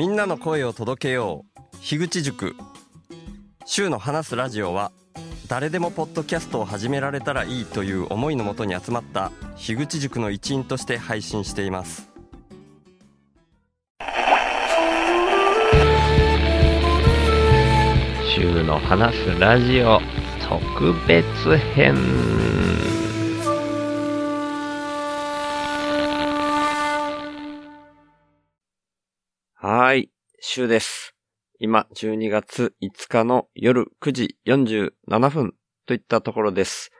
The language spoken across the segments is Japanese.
みんなの声を届けよう。樋口塾。週の話すラジオは誰でもポッドキャストを始められたらいいという思いのもとに集まった樋口塾の一員として配信しています。週の話すラジオ特別編。週です。今、12月5日の夜9時47分といったところです。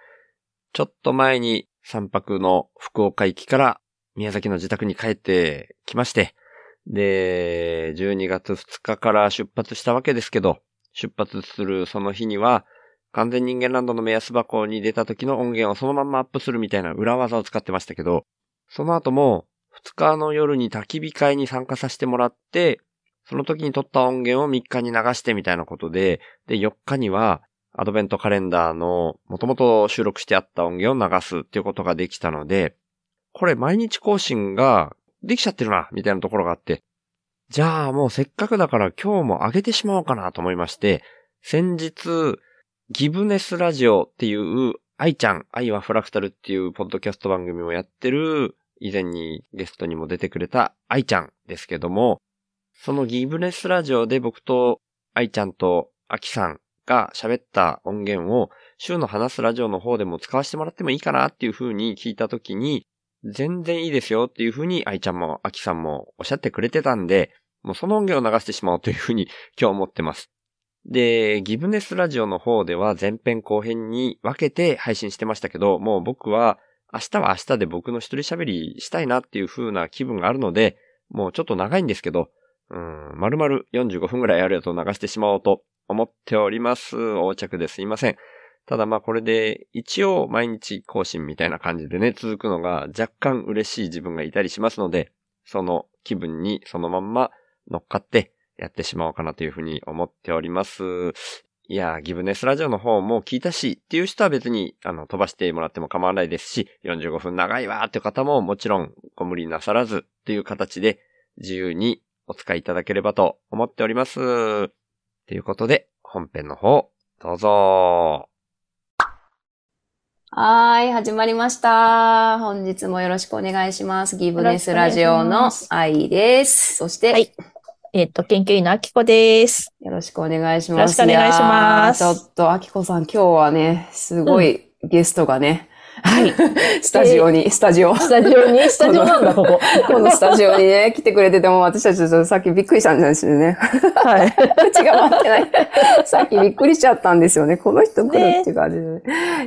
ちょっと前に3泊の福岡行きから宮崎の自宅に帰ってきまして、で、12月2日から出発したわけですけど、出発するその日には、完全人間ランドの目安箱に出た時の音源をそのままアップするみたいな裏技を使ってましたけど、その後も2日の夜に焚き火会に参加させてもらって、その時に撮った音源を3日に流してみたいなことで、で、4日にはアドベントカレンダーの元々収録してあった音源を流すっていうことができたので、これ毎日更新ができちゃってるな、みたいなところがあって、じゃあもうせっかくだから今日も上げてしまおうかなと思いまして、先日、ギブネスラジオっていう、愛ちゃん、愛はフラクタルっていうポッドキャスト番組をやってる、以前にゲストにも出てくれた愛ちゃんですけども、そのギブネスラジオで僕と愛ちゃんとアキさんが喋った音源を週の話すラジオの方でも使わせてもらってもいいかなっていう風に聞いたときに、全然いいですよっていう風に愛ちゃんもアキさんもおっしゃってくれてたんで、もうその音源を流してしまおうという風に今日思ってます。で、ギブネスラジオの方では前編後編に分けて配信してましたけど、もう僕は明日は明日で僕の一人喋りしたいなっていう風な気分があるので、もうちょっと長いんですけど、うん、丸々45分ぐらいあるやつを流してしまおうと思っております。横着ですいません。ただまあこれで一応毎日更新みたいな感じでね、続くのが若干嬉しい自分がいたりしますので、その気分にそのまんま乗っかってやってしまおうかなというふうに思っております。いや、ギブネスラジオの方も聞いたしっていう人は別にあの飛ばしてもらっても構わないですし、45分長いわーって方ももちろんご無理なさらずっていう形で自由にお使いいただければと思っております。ということで、本編の方、どうぞはーい、始まりました。本日もよろしくお願いします。ギブネスラジオの愛です。そして、はいえっ、と、研究員のあきこです。よろしくお願いします。よろしくお願いしますちょっと、あきこさん、今日はね、すごいゲストがね、はい。スタジオに、スタジオ。スタジオに、スタジオなんだ、ここ。このスタジオにね、来てくれてても、私たちちょっとさっきびっくりしたんですよね。はい。口が回ってない。さっきびっくりしちゃったんですよね。この人来るっていう感じで、ね。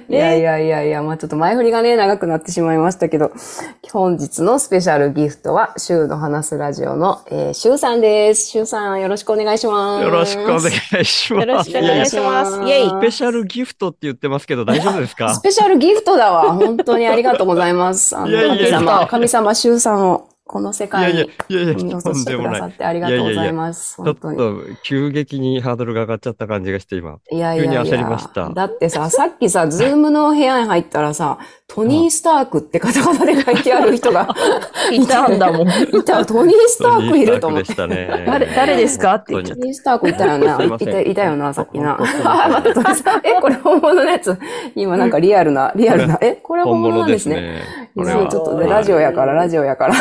いやいやいやいや、まあちょっと前振りがね、長くなってしまいましたけど、本日のスペシャルギフトは、シューの話すラジオの、えー、シューさんです。シューさん、よろしくお願いします。よろしくお願いします。よろしくお願いします。イェイス。ペシャルギフトって言ってますけど大丈夫ですか？スペシャルギフトだわ。本当にありがとうございます。あの、いやいやいや神様、神様、シューさんを、この世界に、いやいや、見と落としてくだ。さってありがとうございます。ちょっ本当に。と急激にハードルが上がっちゃった感じがして今。いやいやいや。急に焦りましただってさ、さっきさ、ズームの部屋に入ったらさ、トニー・スタークってカタカナで書いてある人が いたんだもん。いた。トニー・スタークいると思って。ね。誰誰ですかって言っちゃっトニー・スタークいたよな。すいたいたよな、さっきな。本当あ、待って、トニースターク。え、これ本物のやつ。今なんかリアルな、リアルな。え、これ本本物なんですすね。。そうこれは。ちょっとね、ラジオやから、ラジオやから。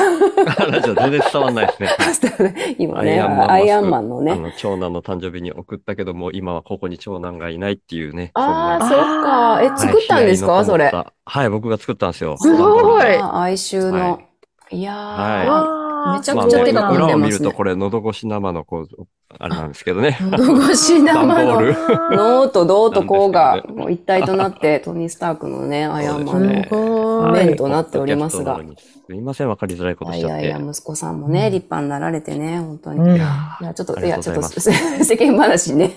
ラジオ全然伝わんないですね。今ね、アイアンマンのね。あの、長男の誕生日に送ったけども、今はここに長男がいないっていうね。ああ、そそっか。え、作ったんですか？それ。はい、僕が作ったんですよ。すごいあ哀愁の。いやはいー、わーめちゃくちゃ手が込ん裏を見でますね。るとこれ、喉越し生のこう、あれなんですけどね。喉越し生の。ル。脳と銅と甲がなんですけもう一体となって、トニー・スタークのね、アイアンマンのそうですね。すごメいンとなっておりますが。すい。ません、わかりづらい。ことしちゃって。いやいや、息子さんもね、立派になられてね、本当に。うん。いや、ちょっと、いや、ちょっと、世間話にね、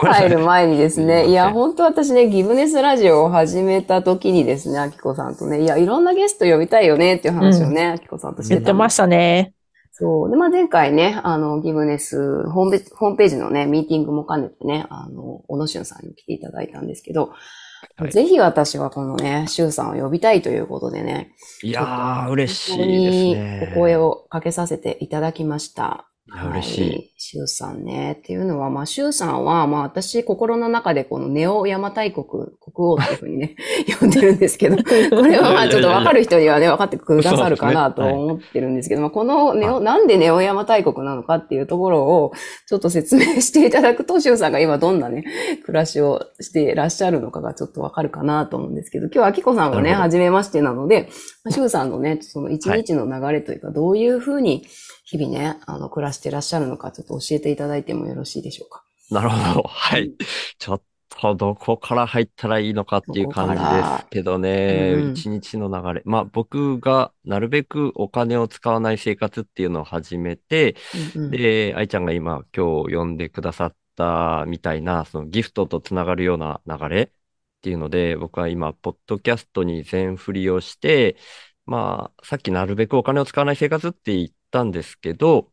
入る前にですね、すいや、本当私ね、ギブネスラジオを始めた時にですね、アキコさんとね、いや、いろんなゲスト呼びたいよねっていう話をね、アキコさんとしてた言ってましたね。そう。で、まあ、前回ね、あの、ギブネス、ホームペホームページのね、ミーティングも兼ねてね、あの、小野俊さんに来ていただいたんですけど、はいぜひ私はこのね、俊さんを呼びたいということでね、いやー、嬉しいですね。お声をかけさせていただきました。や嬉しい。シュウさんね。っていうのは、まあ、シュウさんは、まあ、私、心の中でこのネオ邪馬台国、国王っていうふうにね、呼んでるんですけど、これはまあ、ちょっとわかる人にはね、分かってくださるかなと思ってるんですけど、まあ、このネオ、なんでネオ邪馬台国なのかっていうところを、ちょっと説明していただくと、シュウさんが今どんなね、暮らしをしていらっしゃるのかがちょっとわかるかなと思うんですけど、今日はアキコさんはね、初めましてなので、まあシュウさんのね、その一日の流れというか、どういうふうに日々ね、あの、暮らしてらっしゃるのか、ちょっと教えていただいてもよろしいでしょうか？なるほど。はい。ちょっとどこから入ったらいいのかっていう感じですけどねうん、一日の流れ。まあ僕がなるべくお金を使わない生活っていうのを始めて、うんうんで、愛ちゃんが今今日呼んでくださったみたいな、そのギフトとつながるような流れっていうので、僕は今、ポッドキャストに全振りをして、まあ、さっきなるべくお金を使わない生活って言ったんですけど、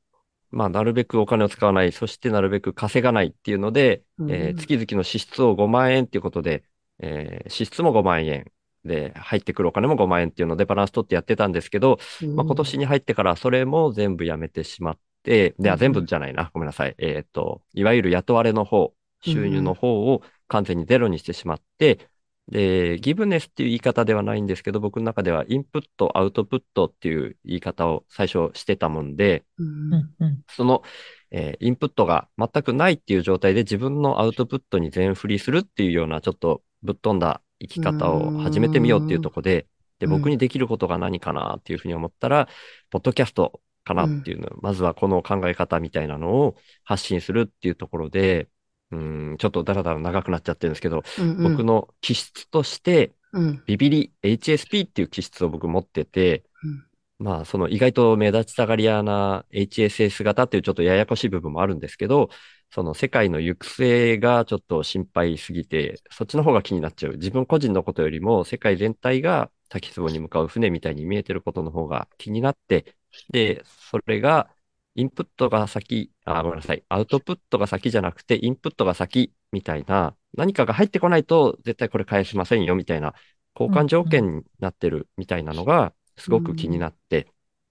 まあ、なるべくお金を使わない、そしてなるべく稼がないっていうので、うんえー月々の支出を5万円っていうことで、えー支出も5万円で、入ってくるお金も5万円っていうのでバランス取ってやってたんですけど、まあ、今年に入ってからそれも全部やめてしまって、で、あ、うん全部じゃないな。ごめんなさい。えーっと、いわゆる雇われの方、収入の方を完全にゼロにしてしまって、で、ギブネスっていう言い方ではないんですけど、僕の中ではインプット、アウトプットっていう言い方を最初してたもんで、うんうん。うんその、えーインプットが全くないっていう状態で自分のアウトプットに全振りするっていうようなちょっとぶっ飛んだ生き方を始めてみようっていうところで、で、うん。僕にできることが何かなっていうふうに思ったら、ポッドキャストかなっていうの、まずはこの考え方みたいなのを発信するっていうところで、うん、ちょっとだらだら長くなっちゃってるんですけど、うんうん。僕の気質として、うん。ビビリ HSP っていう気質を僕持ってて、うん。まあ、その意外と目立ちたがり屋な HSS 型っていうちょっとややこしい部分もあるんですけど、その世界の行く末がちょっと心配すぎて、そっちの方が気になっちゃう。自分個人のことよりも世界全体が滝壺に向かう船みたいに見えてることの方が気になって、で、それがインプットが先、あ、ごめんなさい。アウトプットが先じゃなくて、インプットが先みたいな、何かが入ってこないと絶対これ返しませんよみたいな交換条件になってるみたいなのがすごく気になって、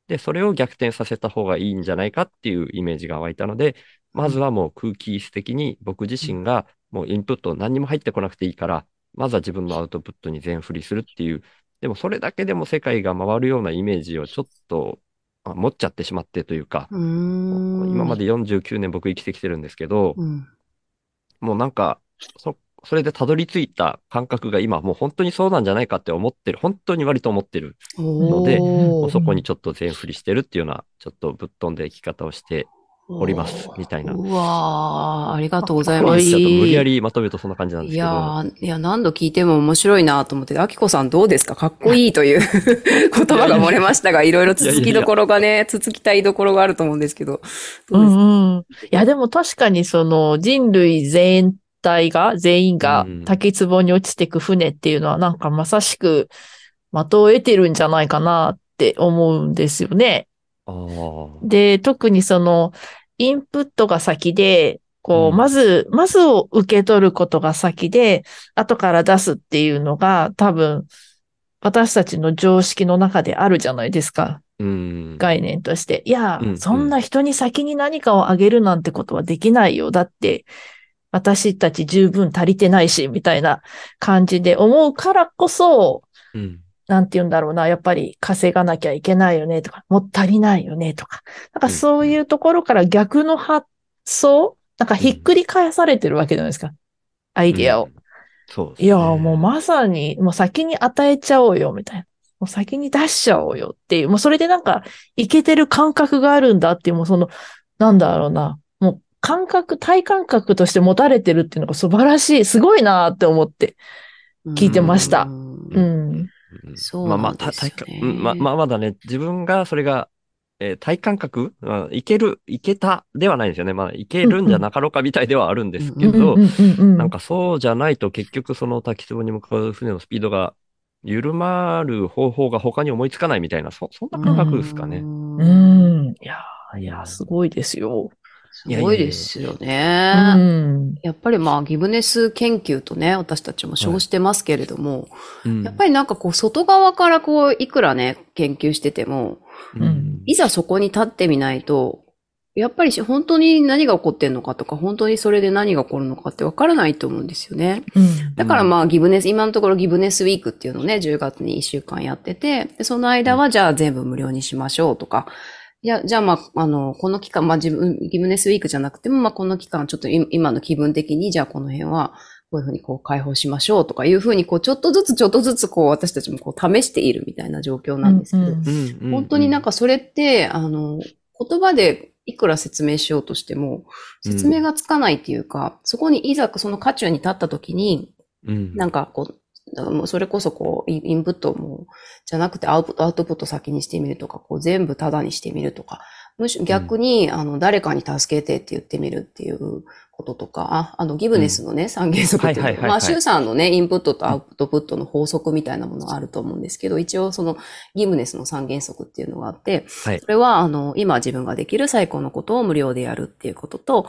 で、それを逆転させた方がいいんじゃないかっていうイメージが湧いたので、まずはもう空気質的に僕自身がもうインプット何にも入ってこなくていいから、まずは自分のアウトプットに全振りするっていう、でもそれだけでも世界が回るようなイメージをちょっとあ持っちゃってしまってというか、う今まで49年僕生きてきてるんですけど、うん。もうなんか、そ、それでたどり着いた感覚が今もう本当にそうなんじゃないかって思ってる。本当に割と思ってるのでそこにちょっと全振りしてるっていうような、ちょっとぶっ飛んで生き方をしております、みたいな。うわー、ありがとうございます。無理やりまとめるとそんな感じなんですいやけど。ー、いや、何度聞いても面白いなと思って、あきこさんどうですか？かっこいいという 言葉が漏れましたが、いろいろ続きどころがね、続きたいどころがあると思うんですけど。うどうですか？んうん。いや、でも確かにその人類全体が、全員がうん滝壺に落ちてく船っていうのはなんかまさしく的を得てるんじゃないかなって思うんですよね。ああ。で、特にその、インプットが先で、こう、うんまず、まずを受け取ることが先で、後から出すっていうのが多分、私たちの常識の中であるじゃないですか。うん。概念として。いや、うんそんな人に先に何かをあげるなんてことはできないよ。だって、私たち十分足りてないし、みたいな感じで思うからこそ、うん。なんて言うんだろうな、やっぱり稼がなきゃいけないよねとか、もう足りないよねとか。なんかそういうところから逆の発想なんかひっくり返されてるわけじゃないですか。アイディアを。うんそうねいや、もうまさに、もう先に与えちゃおうよ、みたいな。もう先に出しちゃおうよっていう、もうそれでなんか、いけてる感覚があるんだっていう、もうその、なんだろうな。もう感覚、体感覚として持たれてるっていうのが素晴らしい、すごいなって思って。聞いてましたうんうん。うんそうまあまあ、た体感、うんまあまあまだね、自分がそれが、えー体感覚、まあいける、いけたではないんですよね。まあ、いけるんじゃなかろうかみたいではあるんですけど、なんかそうじゃないと結局その滝壺に向かう船のスピードが緩まる方法が他に思いつかないみたいな、そ、そんな感覚ですかね。うん。いやー、いやー、すごいですよ。すごいですようね。ん。やっぱりまあ、ギブネス研究とね、私たちも称してますけれども、うんやっぱりなんかこう、外側からこう、いくらね、研究してても、うんいざそこに立ってみないと、やっぱりし本当に何が起こってんのかとか、本当にそれで何が起こるのかってわからないと思うんですよね。うん。だからまあギブネス、今のところギブネスウィークっていうのをね、10月に1週間やってて、でその間はじゃあ全部無料にしましょうとか、いや、じゃあまあ、あの、この期間、まあ自分、ギブネスウィークじゃなくても、まあこの期間ちょっとい今の気分的に、じゃあこの辺は、こういうふうにこう解放しましょうとかいうふうに、こうちょっとずつちょっとずつこう私たちもこう試しているみたいな状況なんですけど、うんうんうん本当になんかそれって、あの、言葉でいくら説明しようとしても、説明がつかないっていうか、そこにいざその渦中に立った時に、うん、なんかこう、もうそれこそこう、インプットも、じゃなくてアウトアウトプット先にしてみるとか、こう全部タダにしてみるとか、むしろ逆に、あの、誰かに助けてって言ってみるっていうこととか、ああの、ギブネスのね、三原則っていうまあ、シュウさんのね、インプットとアウトプットの法則みたいなものがあると思うんですけど、一応その、ギブネスの三原則っていうのがあって、はい。それは、あの、今自分ができる最高のことを無料でやるっていうことと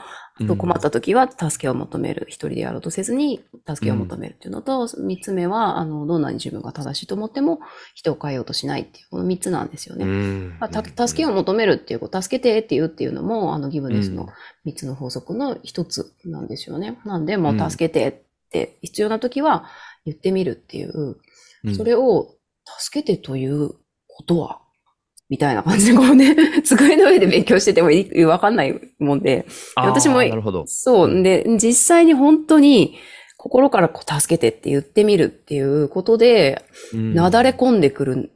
困った時は助けを求める。一人でやろうとせずに助けを求めるっていうのと、三つ目は、あの、どんなに自分が正しいと思っても人を変えようとしないっていう、この三つなんですよね。うんまあた助けを求めるっていう、助けてっていうっていうのも、あの、ギブネスうんの三つの法則の一つなんですよね。なんで、もう助けてって必要な時は言ってみるっていう、うんそれを助けてということは、みたいな感じで、こうね、机の上で勉強しててもいいわかんないもんで、私もなるほど。そう。で、実際に本当に心からこう助けてって言ってみるっていうことで、うんなだれ込んでくる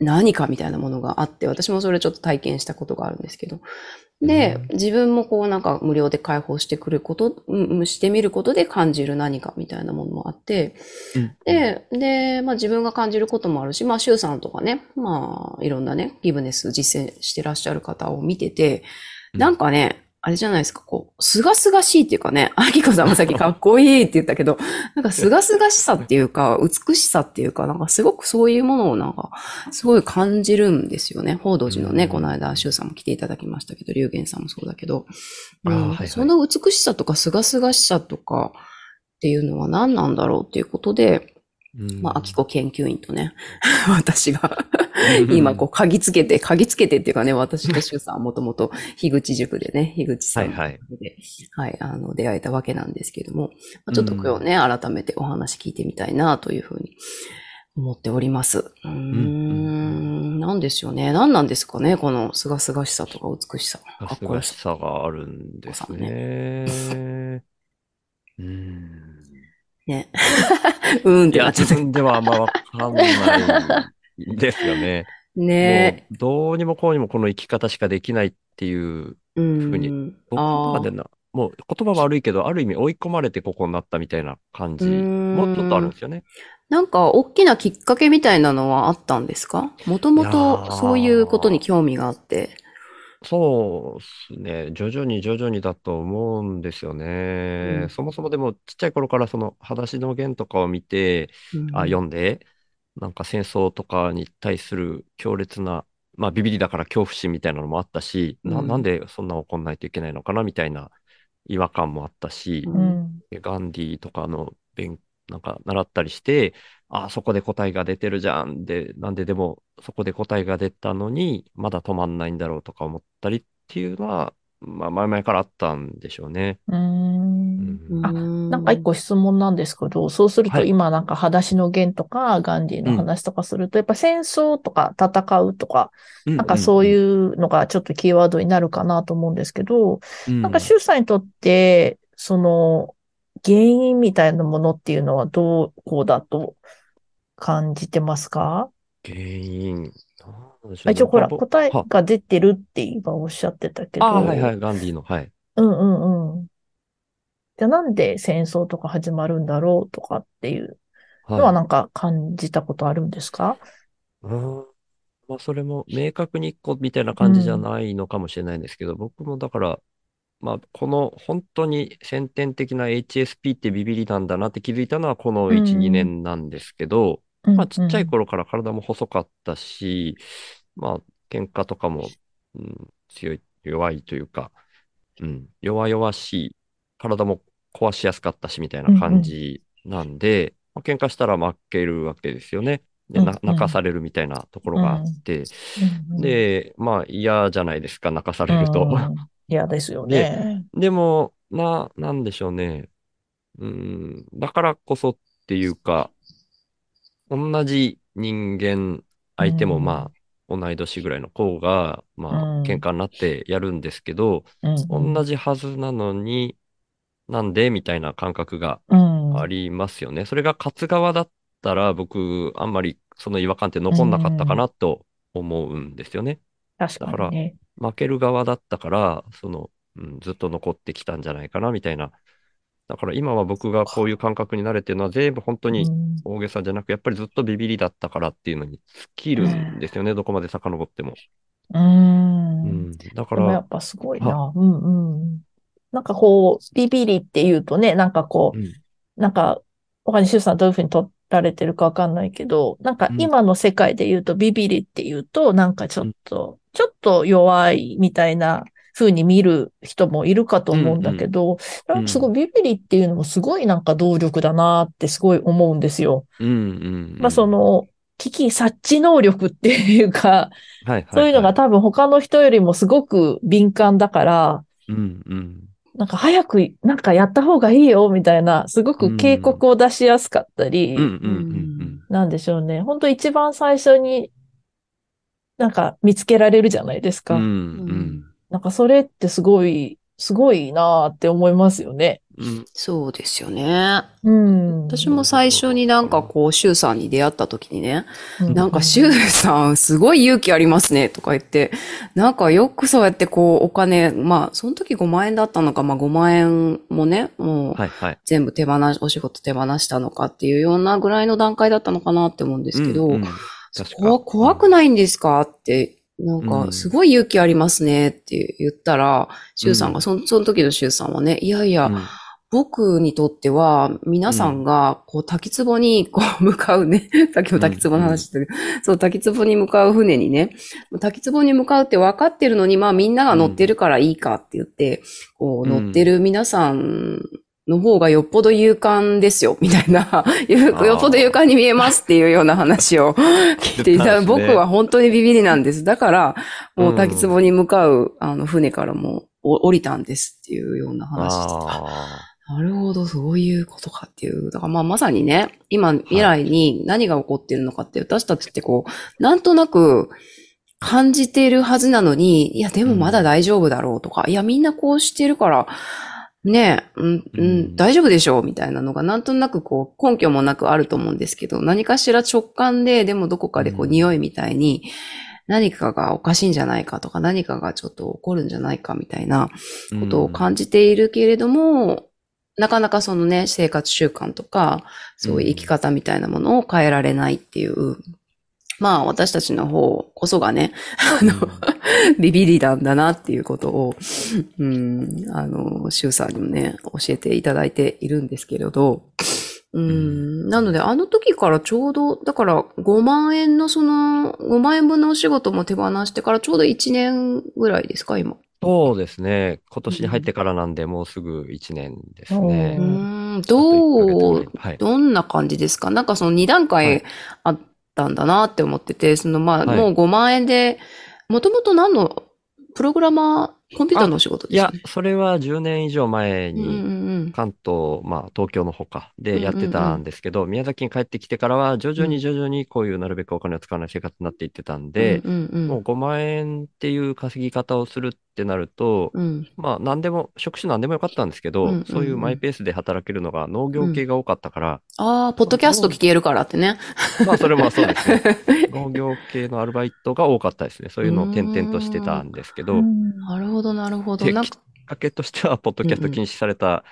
何かみたいなものがあって、私もそれちょっと体験したことがあるんですけど。で、自分もこうなんか無料で解放してくること、してみることで感じる何かみたいなものもあって、うん。で、で、まあ自分が感じることもあるし、まあ、シュウさんとかね、まあ、いろんなね、ギブネス実践してらっしゃる方を見てて、うん。なんかね、あれじゃないですか、こう、すがすがしいっていうかね、アキコさんもさっきかっこいいって言ったけど、なんかすがすがしさっていうか、美しさっていうか、なんかすごくそういうものをなんか、すごい感じるんですよね。報道寺のね、うん。この間、シュウさんも来ていただきましたけど、龍玄さんもそうだけど、うん。あーはいはい。その美しさとかすがすがしさとかっていうのは何なんだろうっていうことで、うん。まあ、アキコ研究員とね、私が今こう、嗅ぎつけて、嗅ぎつけてっていうかね、私とシュウさんはもともと樋口塾でね、樋口さんで、はいはい、あの、出会えたわけなんですけども、まあちょっと今日ね、改めてお話聞いてみたいなというふうに思っております。うーん、なんですよね。何なんですかね、このすがすがしさとか美しさ。かっすこよさ。がしさがあるんですね。うん。ね。うーんってなっちゃった。自分ではあんまわかんないんですよね。ねもうどうにもこうにもこの生き方しかできないっていう。ふうに僕のあー中でな、もう言葉悪いけど、ある意味追い込まれてここになったみたいな感じもちょっとあるんですよね。なんか、大きなきっかけみたいなのはあったんですか？もともとーそういうことに興味があって。そうですね。徐々に徐々にだと思うんですよね。うんそもそもでもちっちゃい頃からその裸足の弦とかを見て、うんあ、読んで、なんか戦争とかに対する強烈な、まあビビりだから恐怖心みたいなのもあったし、な、うんなんでそんな怒んないといけないのかなみたいな違和感もあったし、ううん。でガンディとかの勉、なんか習ったりして、あ、そこで答えが出てるじゃん。で、なんででもそこで答えが出たのに、まだ止まんないんだろうとか思ったりっていうのは、まあ前々からあったんでしょうね。うーん。うん。あなんか一個質問なんですけど、そうするとはい。今なんか裸足の弦とかガンディの話とかすると、やっぱ戦争とか戦うとか、なんかそういうのがちょっとキーワードになるかなと思うんですけど、うん、なんか、シュウさんにとって、その、原因みたいなものっていうのはどう、こうだと感じてますか？原因。一応ほら、僕答えは。が出てるって今おっしゃってたけど。あ、はいはい、ガンディの、はい。うんうんうん。じゃあなんで戦争とか始まるんだろうとかっていうはい。のはなんか感じたことあるんですか？うん。まあ、それも明確に一個みたいな感じじゃないのかもしれないんですけど、僕もだから、まあ、この本当に先天的な HSP ってビビりなんだなって気づいたのはこの1、うん。2年なんですけど、うんまあ、ちっちゃい頃から体も細かったし、まあ、喧嘩とかも、うん、強い、弱いというか、うん、弱々しい、体も壊しやすかったしみたいな感じなんで、まあ、喧嘩したら負けるわけですよね。で、なうんうん泣かされるみたいなところがあって、うん、で、まあ嫌じゃないですか、泣かされると。うん嫌ですよね。でも、な、なんでしょうね。うん、だからこそっていうか、同じ人間、相手もうんまあ、同い年ぐらいの子が、まあ、うん喧嘩になってやるんですけど、うん同じはずなのに、なんでみたいな感覚がうんありますよね。それが勝つ側だったら、僕、あんまりその違和感って残んなかったかなと思うんですよね。確かにね。負ける側だったから、その、うん、ずっと残ってきたんじゃないかな、みたいな。だから今は僕がこういう感覚になれてるのは全部本当にうん大げさじゃなく、やっぱりずっとビビりだったからっていうのに尽きるんですよね、どこまで遡っても。うんうん。だから、やっぱすごいな。うんうん。なんかこう、ビビリって言うとね、なんかこう、うんなんか、他にシュウさんどういうふうに取られてるかわかんないけど、なんかうん今の世界で言うとビビリって言うと、なんかちょっと、ちょっと弱いみたいな風に見る人もいるかと思うんだけど、うんなんかすごいビビリっていうのもすごいなんか動力だなってすごい思うんですよ。うんうん。まあそ、の、危機察知能力っていうか、はいはい、そういうのが多分他の人よりもすごく敏感だから、うんうん。なんか早くなんかやった方がいいよみたいな、すごく警告を出しやすかったり、うんうんうんなんでしょうね。本当一番最初になんか見つけられるじゃないですか。うん。うんうんなんかそれってすごい、すごいなーって思いますよね。うん。そうですよね。うん。私も最初になんかこう、シュウさんに出会った時にね、うなんか、シュウさん、すごい勇気ありますね、とか言って、なんかよくそうやってこう、お金、まあ、その時5万円だったのか、まあ5万円もね、もう、はいはい。全部手放し、お仕事手放したのかっていうようなぐらいの段階だったのかなって思うんですけど、うんうん怖くないんですかって、なんか、うん。すごい勇気ありますねって言ったら、シュウさんが、そのその時のシュウさんはね、いやいや、うん。僕にとっては、皆さんが、こう、滝壺に、こう、向かうね。さっきも滝壺の話したけど、そう、滝壺に向かう船にね、滝壺に向かうって分かってるのに、まあみんなが乗ってるからいいかって言って、こう、うん。乗ってる皆さんの方がよっぽど勇敢ですよ、みたいな、よっぽど勇敢に見えますっていうような話を 聞いていた。僕は本当にビビりなんです。だから、もう滝壺に向かう、あの、船からもう降りたんですっていうような話してた。あなるほど、そういうことかっていう。だからまあまさにね、今未来に何が起こっているのかって、私たちってこう、なんとなく感じているはずなのに、いやでもまだ大丈夫だろうとか、いやみんなこうしてるから、ねえ、うん、ううん。ん、大丈夫でしょうみたいなのがなんとなくこう根拠もなくあると思うんですけど、何かしら直感で、でもどこかでこううん。匂いみたいに、何かがおかしいんじゃないかとか、何かがちょっと起こるんじゃないかみたいなーことを感じているけれども、なかなかそのね、生活習慣とか、そういう生き方みたいなものを変えられないっていう、まあ私たちの方こそがね、あの、ビビリなんだなっていうことを、うん、あの、シュウさんにもね、教えていただいているんですけれど、うん、なので、あの時からちょうど、だから5万円のその、5万円分のお仕事も手放してからちょうど1年ぐらいですか、今。そうですね。今年に入ってからなんで、もうすぐ1年ですね。ううんん、どう、はい。どんな感じですか？なんかその2段は階い。あったんだなって思ってて、そのまあ、はい。もう5万円で、もともと何の、プログラマー、コンピューターのお仕事いやですよね。、それは10年以上前に、うん。関東、まあ東京のほかでやってたんですけど、宮崎に帰ってきてからは徐々に徐々にこういうなるべくお金を使わない生活になっていってたんで、もう5万円っていう稼ぎ方をするってなると、うん。まあ何でも、職種何でもよかったんですけど、そういうマイペースで働けるのが農業系が多かったから、ああ、ポッドキャスト聞けるからってね。まあそれもそうですね。農業系のアルバイトが多かったですね。そういうのを転々としてたんですけど、なるほど、なるほど。でなんかきっかけとしては、ポッドキャスト禁止された、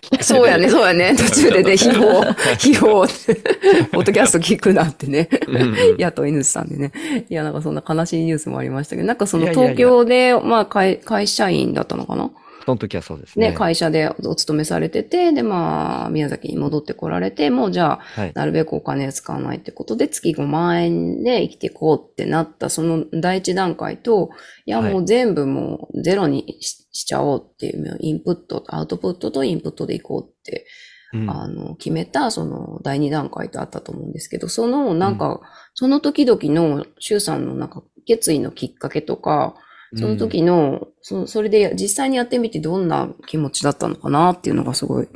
きっかけでそうやね、そうやね。途中でね、秘宝、秘宝って、ポッドキャスト聞くなってね。うんうん野党犬さんでね。いや、なんかそんな悲しいニュースもありましたけど、なんかそのいやいやいや東京で、まあ会、会社員だったのかな？その時はそうですね。ね、会社でお勤めされてて、で、まあ、宮崎に戻ってこられて、もうじゃあ、はい。なるべくお金を使わないってことで、月5万円で生きていこうってなった、その第一段階と、いや、はいもう全部もうゼロにししちゃおうっていう、インプット、アウトプットとインプットでいこうってうんあの、決めた、その、第二段階とあったと思うんですけど、その、なんか、その時々の、周さんのなんか、決意のきっかけとか、その時の、そそれで実際にやってみてどんな気持ちだったのかなっていうのがすごい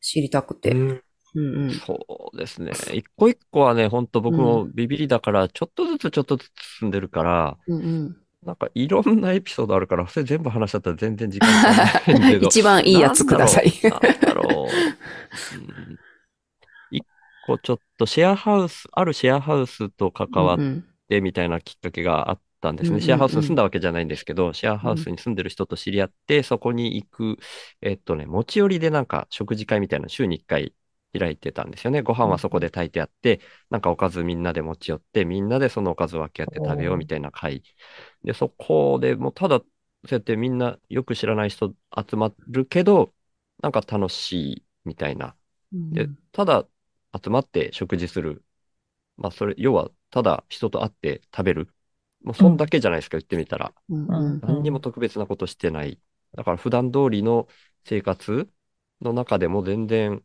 知りたくて。うんうんうん。そうですね。一個一個はね、本当僕もビビりだから、ちょっとずつちょっとずつ進んでるから、うんうんなんかいろんなエピソードあるから、それ全部話しちゃったら全然時間足りないけど。一番いいやつください。なんだろう。なんだろううん一個ちょっとシェアハウス、あるシェアハウスと関わっうんてみたいなきっかけがあったんですね。うんうんうんシェアハウスに住んだわけじゃないんですけど、シェアハウスに住んでる人と知り合って、そこに行く、えっとね、持ち寄りでなんか食事会みたいなの週に1回開いてたんですよね。ご飯はそこで炊いてあって、なんかおかずみんなで持ち寄って、みんなでそのおかず分け合って食べようみたいな会。で、そこでもうただ、そうやってみんなよく知らない人集まるけど、なんか楽しいみたいな。うんで、ただ集まって食事する。まあ、それ、要は、ただ人と会って食べる。もうそんだけじゃないですか、言ってみたら。うんうん何にも特別なことしてない。だから普段通りの生活の中でも全然、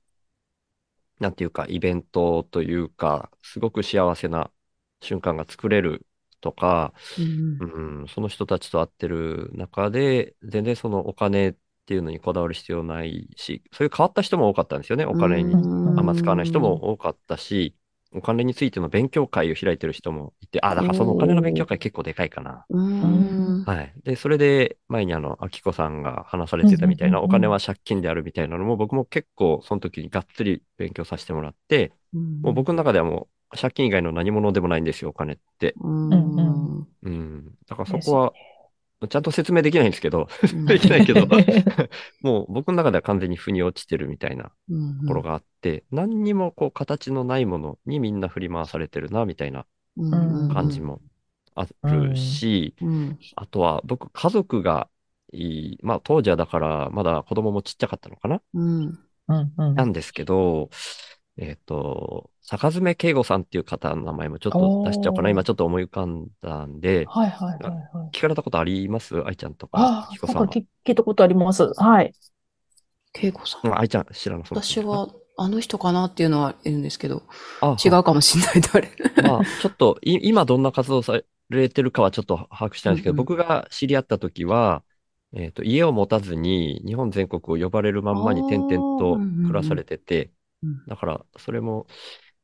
なんていうか、イベントというか、すごく幸せな瞬間が作れるとか、うんうん、その人たちと会ってる中で、全然そのお金っていうのにこだわる必要ないし、そういう変わった人も多かったんですよね。お金にうんあんま使わない人も多かったし、お金についての勉強会を開いてる人もいて、あ、だからそのお金の勉強会結構でかいかな。うんはい。で、それで前にあの、秋子さんが話されてたみたいな、お金は借金であるみたいなのも僕も結構その時にがっつり勉強させてもらって、もう僕の中ではもう借金以外の何物でもないんですよ、お金って。うん。だからそこは、ちゃんと説明できないんですけど、うん。できないけど、もう僕の中では完全に腑に落ちてるみたいなうんところがあって、何にもこう形のないものにみんな振り回されてるな、みたいなうん。感じもあるし、うん。あとは僕家族がいい、まあ当時はだからまだ子供もちっちゃかったのかなうん。うんうん。なんですけど、えっと、坂爪慶吾さんっていう方の名前もちょっと出しちゃおうかな。今ちょっと思い浮かんだんで、はいはいはいはい。聞かれたことあります？愛ちゃんとか、ああ、彦さんは？なんか聞聞いたことあります。はい。恵子さん。うん愛ちゃん知らなそう私は、あの人かなっていうのはいるんですけど、あ違うかもしれない、誰。まあ、ちょっとい、今どんな活動されてるかはちょっと把握してないんですけど、うんうん僕が知り合った時は、えっと、家を持たずに日本全国を呼ばれるまんまに転々と暮らされてて、うんだから、それも、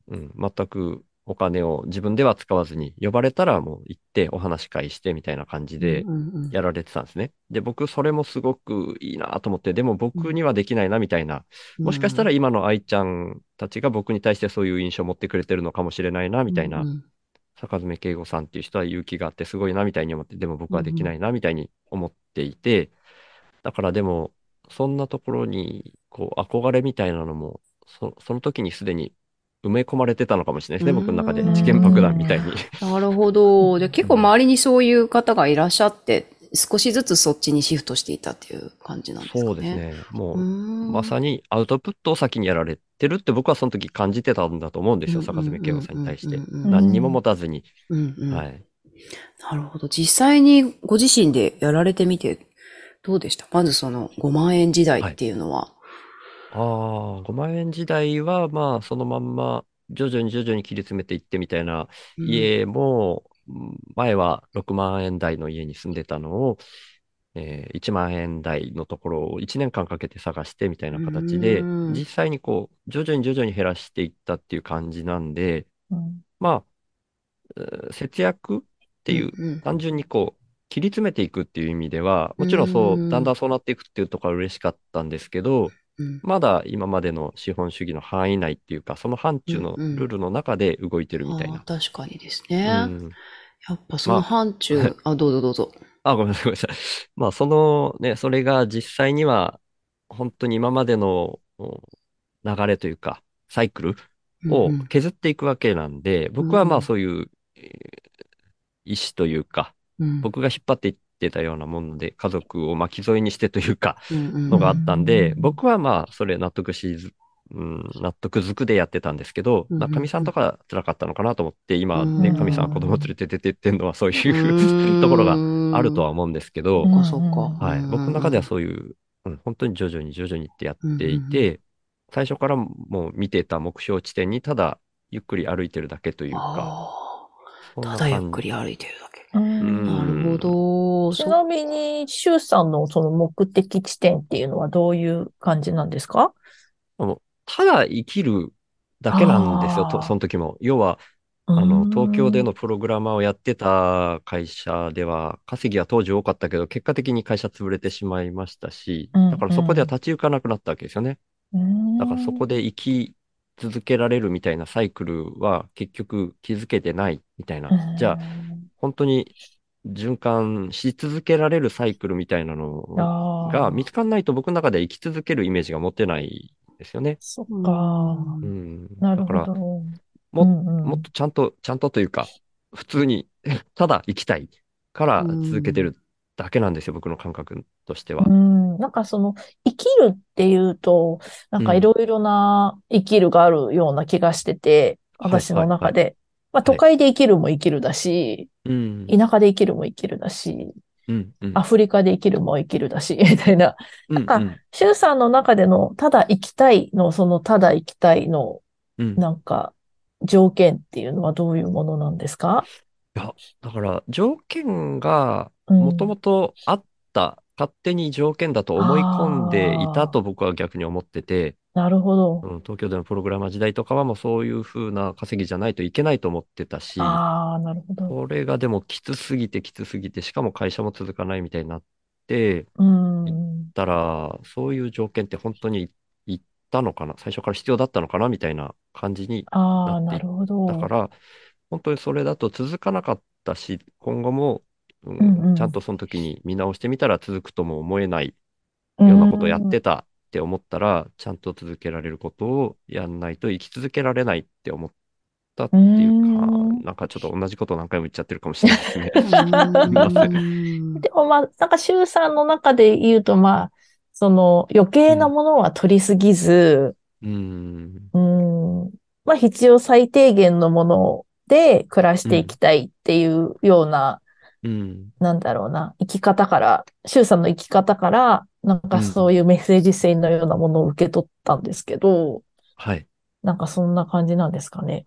うん、全くお金を自分では使わずに、呼ばれたらもう行ってお話し会してみたいな感じでうんうんやられてたんですね。で、僕、それもすごくいいなと思って、でも僕にはできないなみたいな、もしかしたら今の愛ちゃんたちが僕に対してそういう印象を持ってくれてるのかもしれないな、みたいな。う。ん坂爪慶吾さんっていう人は勇気があってすごいなみたいに思って、でも僕はできないなみたいに思っていて、だからでも、そんなところに、こう、憧れみたいなのも、そその時にすでに埋め込まれてたのかもしれないですね、僕の中でう。ん事件爆弾みたいに。なるほど。で、結構周りにそういう方がいらっしゃって、少しずつそっちにシフトしていたっていう感じなんですかね。そうですね。もう、ままさにアウトプットを先にやられてるって僕はその時感じてたんだと思うんですよ、坂爪慶吾さんに対して。うん何にも持たずに。うんうんはい。なるほど。実際にご自身でやられてみて、どうでした？まずその5万円時代っていうのは。ああ、5万円時代は、まあ、そのまんま、徐々に徐々に切り詰めていってみたいなうん。家も、うん前は6万円台の家に住んでたのを、えー1万円台のところを1年間かけて探してみたいな形で、うん。実際にこう、徐々に徐々に減らしていったっていう感じなんで、うん。まあ、えー節約っていう、うん単純にこう、切り詰めていくっていう意味では、もちろんそうう、んだんだんそうなっていくっていうところは嬉しかったんですけど、うんまだ今までの資本主義の範囲内っていうか、その範疇のうんうんルールの中で動いてるみたいあな。ー確かにですね。うんやっぱその範疇、ま あ、どうぞどうぞ。あ、ごめんなさい、ごめんなさい。まあ、そのね、それが実際には、本当に今までのお流れというか、サイクルをうんうん削っていくわけなんで、僕はまうんあそういう、えー意思というか、うん僕が引っ張っていってたようなもので、家族を巻き添えにしてというか、のがあったんで、うん僕はまあ、それ納得しず、うん、納得づくでやってたんですけど、かみさんとか辛かったのかなと思って、今ね、うん。かみさんは子供連れて出てってんのはそういうところがあるとは思うんですけど。はい。うん。僕の中ではそういう、うん、本当に徐々に徐々にってやっていて、最初からもう見てた目標地点にただゆっくり歩いてるだけというか、ただゆっくり歩いてるだけ。うんなるほど。ちなみに、シュウさんのその目的地点っていうのはどういう感じなんですか？ただ生きるだけなんですよ、その時も。要は、ああの、東京でのプログラマーをやってた会社では、稼ぎは当時多かったけど、結果的に会社潰れてしまいましたし、うんだからそこでは立ち行かなくなったわけですよね。だからそこで、で生き続けられるみたいなサイクルは結局気づけてないみたいな。じゃあ、本当に循環し続けられるサイクルみたいなのあが見つかんないと僕の中では生き続けるイメージが持てないんですよね。そっうんか。うん。なるだから、ほど。もうんうんもっとちゃんと、ちゃんとというか、普通に、ただ生きたいから続けてるだけなんですよ、僕の感覚としてはう。ん、なんかその、生きるっていうと、なんかいろいろな生きるがあるような気がしてて、はい私の中で。まあ、い都会で生きるも生きるだし、うん。田舎で生きるも生きるだし、うん。うん。アフリカで生きるも生きるだし、みたいな。うん。かうんシュウさんの中での、ただ生きたいの、そのただ生きたいの、うん。なんか、条件っていうのはどういうものなんですか？いや、だから、条件が、うんもともとあった、勝手に条件だと思い込んでいたと僕は逆に思ってて、なるほど。うん、東京でのプログラマー時代とかはもうそういう風な稼ぎじゃないといけないと思ってたし、ああ、なるほど。これがでもきつすぎてきつすぎて、しかも会社も続かないみたいになって、うん。たら、そういう条件って本当にいったのかな？最初から必要だったのかなみたいな感じに。ああ、なってなるほど。だから、本当にそれだと続かなかったし、今後も、うんうん。うんちゃんとその時に見直してみたら続くとも思えないようなことをやってたって思ったら、ちゃんと続けられることをやんないと生き続けられないって思ったっていうかうん、なんかちょっと同じことを何回も言っちゃってるかもしれない。で すね。うん。でもまあ、なんか、周さんの中で言うと、まあ、その余計なものは取りすぎず、うん。うん、まあ必要最低限のもので暮らしていきたいっていうような、うん。なんだろうな、生き方から、周さんの生き方から、なんかうんそういうメッセージ性のようなものを受け取ったんですけど、はい。なんかそんな感じなんですかね。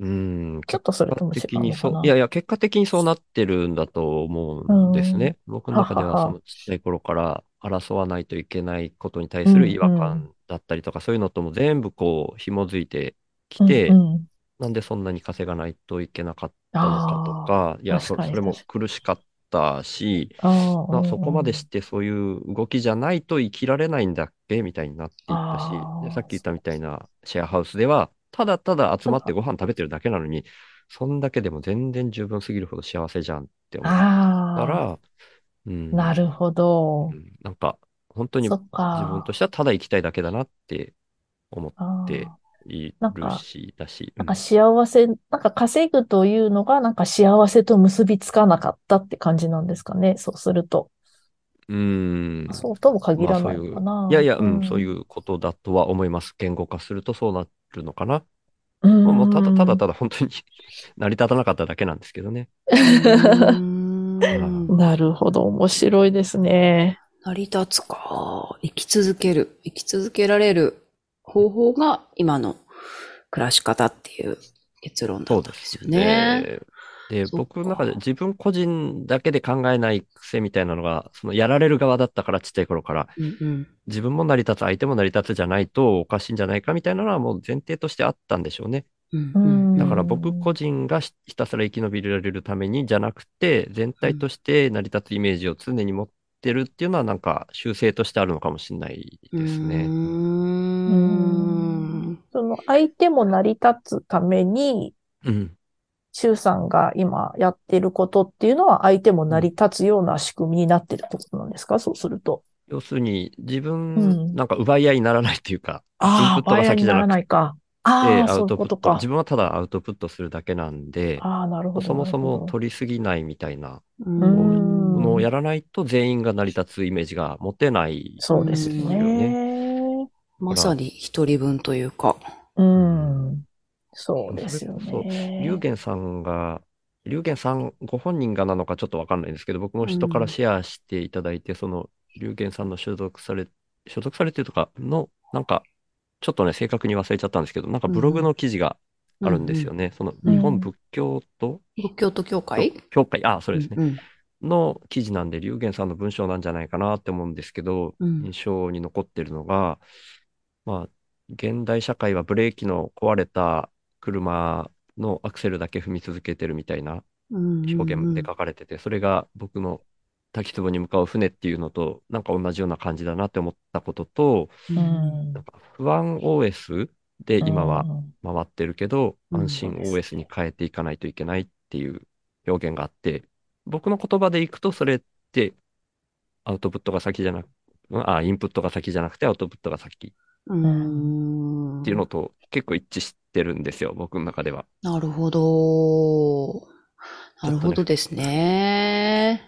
うん。ちょっとそれとも違結果的うのかな。にそう、いやいや、結果的にそうなってるんだと思うんですね。僕の中ではそのちっちゃい頃から争わないといけないことに対する違和うんう感だったりとか、そういうのとも全部こう、紐づいてきて、うんうんなんでそんなに稼がないといけなかったのかとか、いや、そそれも苦しかったし、まあ、そこまでしてそういう動きじゃないと生きられないんだっけみたいになっていったしさっき言ったみたいなシェアハウスでは、ただただ集まってご飯食べてるだけなのに、そんだけでも全然十分すぎるほど幸せじゃんって思ったあら、うん、あ、なるほど。う。ん。なんか、本当に。自分としてはただ生きたいだけだなって思っていなんかるし、だし、なんか幸せ、なんか稼ぐというのがなんか幸せと結びつかなかったって感じなんですかね。そうすると。うん、うんそうとも限らないまあそういうのかな。いやいや、うん、んそういうことだとは思います。言語化するとそうなるのかな。うんもうもうただただただ本当に 成り立たなかっただけなんですけどね。うんなるほど。面白いですね。成り立つか。生き続ける。生き続けられる方法が今の暮らし方っていう結論だったんですよね。で、僕の中で自分個人だけで考えない癖みたいなのが、そのやられる側だったからちっちゃい頃から、うんうん自分も成り立つ、相手も成り立つじゃないとおかしいんじゃないかみたいなのはもう前提としてあったんでしょうね。うんうんだから僕個人がひひたすら生き延びられるためにじゃなくて、全体として成り立つイメージを常に持ってるっていうのはなんか習性としてあるのかもしれないですね。うーんその相手も成り立つために、うん。周さんが今やってることっていうのは相手も成り立つような仕組みになってるってことなんですか？そうすると。要するに自う分、んなんか奪い合いにならないっていうか、ああ、インプットがバイアになら先じゃないか。て、ああ、アそういうウトプット、ことか自。分はただアウトプットするだけなんで、ああ、なるほど。そもそも取りすぎないみたいなうんをやらないと全員が成り立つイメージが持てない。そうですうんね。まさに一人分というか。うん。そうですよね。龍玄さんが、龍玄さんご本人がなのかちょっとわかんないんですけど、僕も人からシェアしていただいて、その龍玄さんの所属され、所属されてるとかの、なんかちょっとね、正確に忘れちゃったんですけど、なんかブログの記事があるんですよね。その日本仏教と仏教と教会？教会、あ、そうですね。うんの記事なんで、龍玄さんの文章なんじゃないかなって思うんですけど、うん。印象に残ってるのが、まあ、現代社会はブレーキの壊れた車のアクセルだけ踏み続けてるみたいなうん表現で書かれてて、それが僕の滝壺に向かう船っていうのと、なんか同じような感じだなって思ったことと、うん。なんか不安 OS で今はうん。回ってるけど、うん。安心 OS に変えていかないといけないっていう表現があって、僕の言葉でいくと、それってアウトプットが先じゃなく、あ、インプットが先じゃなくてアウトプットが先うんっていうのと結構一致してるんですよ、僕の中では。なるほど。なるほどですね。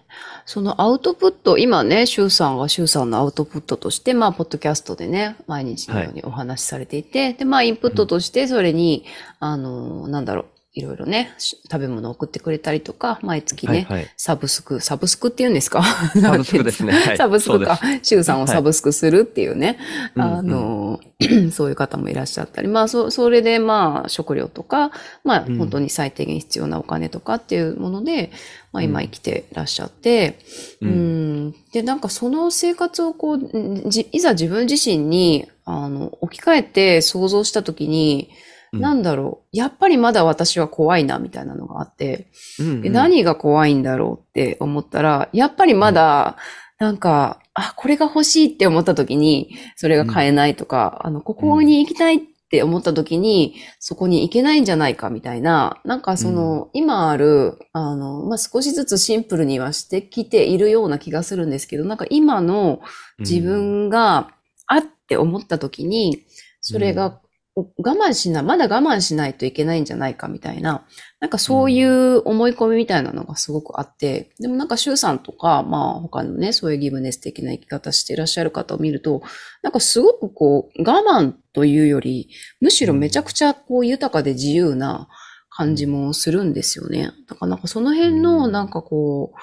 そのアウトプット、今ね、シュウさんがシュウさんのアウトプットとして、まあ、ポッドキャストでね、毎日のようにお話しされていて、で、まあ、インプットとして、それに、あの、なんだろう、いろいろね、し食べ物を送ってくれたりとか、毎月ね、はいはい。サブスク、サブスクって言うんですか？サブスクですね。はい。サブスクか。そうで。シュウさんをサブスクするっていうね、うんあの、そういう方もいらっしゃったり、まあ、そ、それでまあ、食料とか、まあ、うん。本当に最低限必要なお金とかっていうもので、まあ、今生きてらっしゃって、ううん。ん、で、なんかその生活をこう、じいざ自分自身に、あの、置き換えて想像したときに、うん。なんだろう、やっぱりまだ私は怖いな、みたいなのがあって、うんで何が怖いんだろうって思ったら、やっぱりまだ、なんか、あ、これが欲しいって思った時に、それが買えないとか、あの、ここに行きたいって思った時に、そこに行けないんじゃないかみたいな、なんかその、今ある、あの、まあ、少しずつシンプルにはしてきているような気がするんですけど、なんか今の自分があって思った時に、それがお我慢しない、まだ我慢しないといけないんじゃないかみたいな、なんかそういう思い込みみたいなのがすごくあって、でもなんか周さんとか、まあ他のね、そういうギブネス的な生き方していらっしゃる方を見ると、なんかすごくこう、我慢というより、むしろめちゃくちゃこう豊かで自由な感じもするんですよね。だからなんかその辺のなんかこう、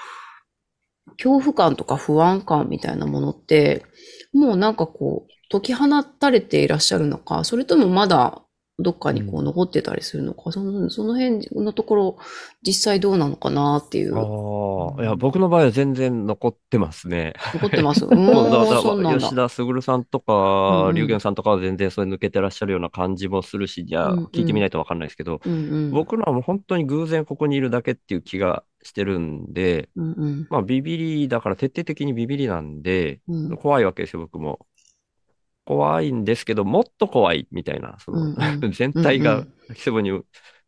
恐怖感とか不安感みたいなものって、もうなんかこう、解き放たれていらっしゃるのか、それともまだどっかにこう残ってたりするのか、そのその辺のところ、実際どうなのかなっていう。ああ、いや、僕の場合は全然残ってますね。残ってます？うもうそうなんだ。吉田卓さんとうんか、うん龍玄さんとかは全然それ抜けてらっしゃるような感じもするし、じゃあ聞いてみないとわかんないですけど、うんうん。僕らはもう本当に偶然ここにいるだけっていう気がしてるんで、うんうんまあビビりだから徹底的にビビりなんで、うん怖いわけですよ、僕も。怖いんですけど、もっと怖いみたいな、その、うんうん。全体がキセブに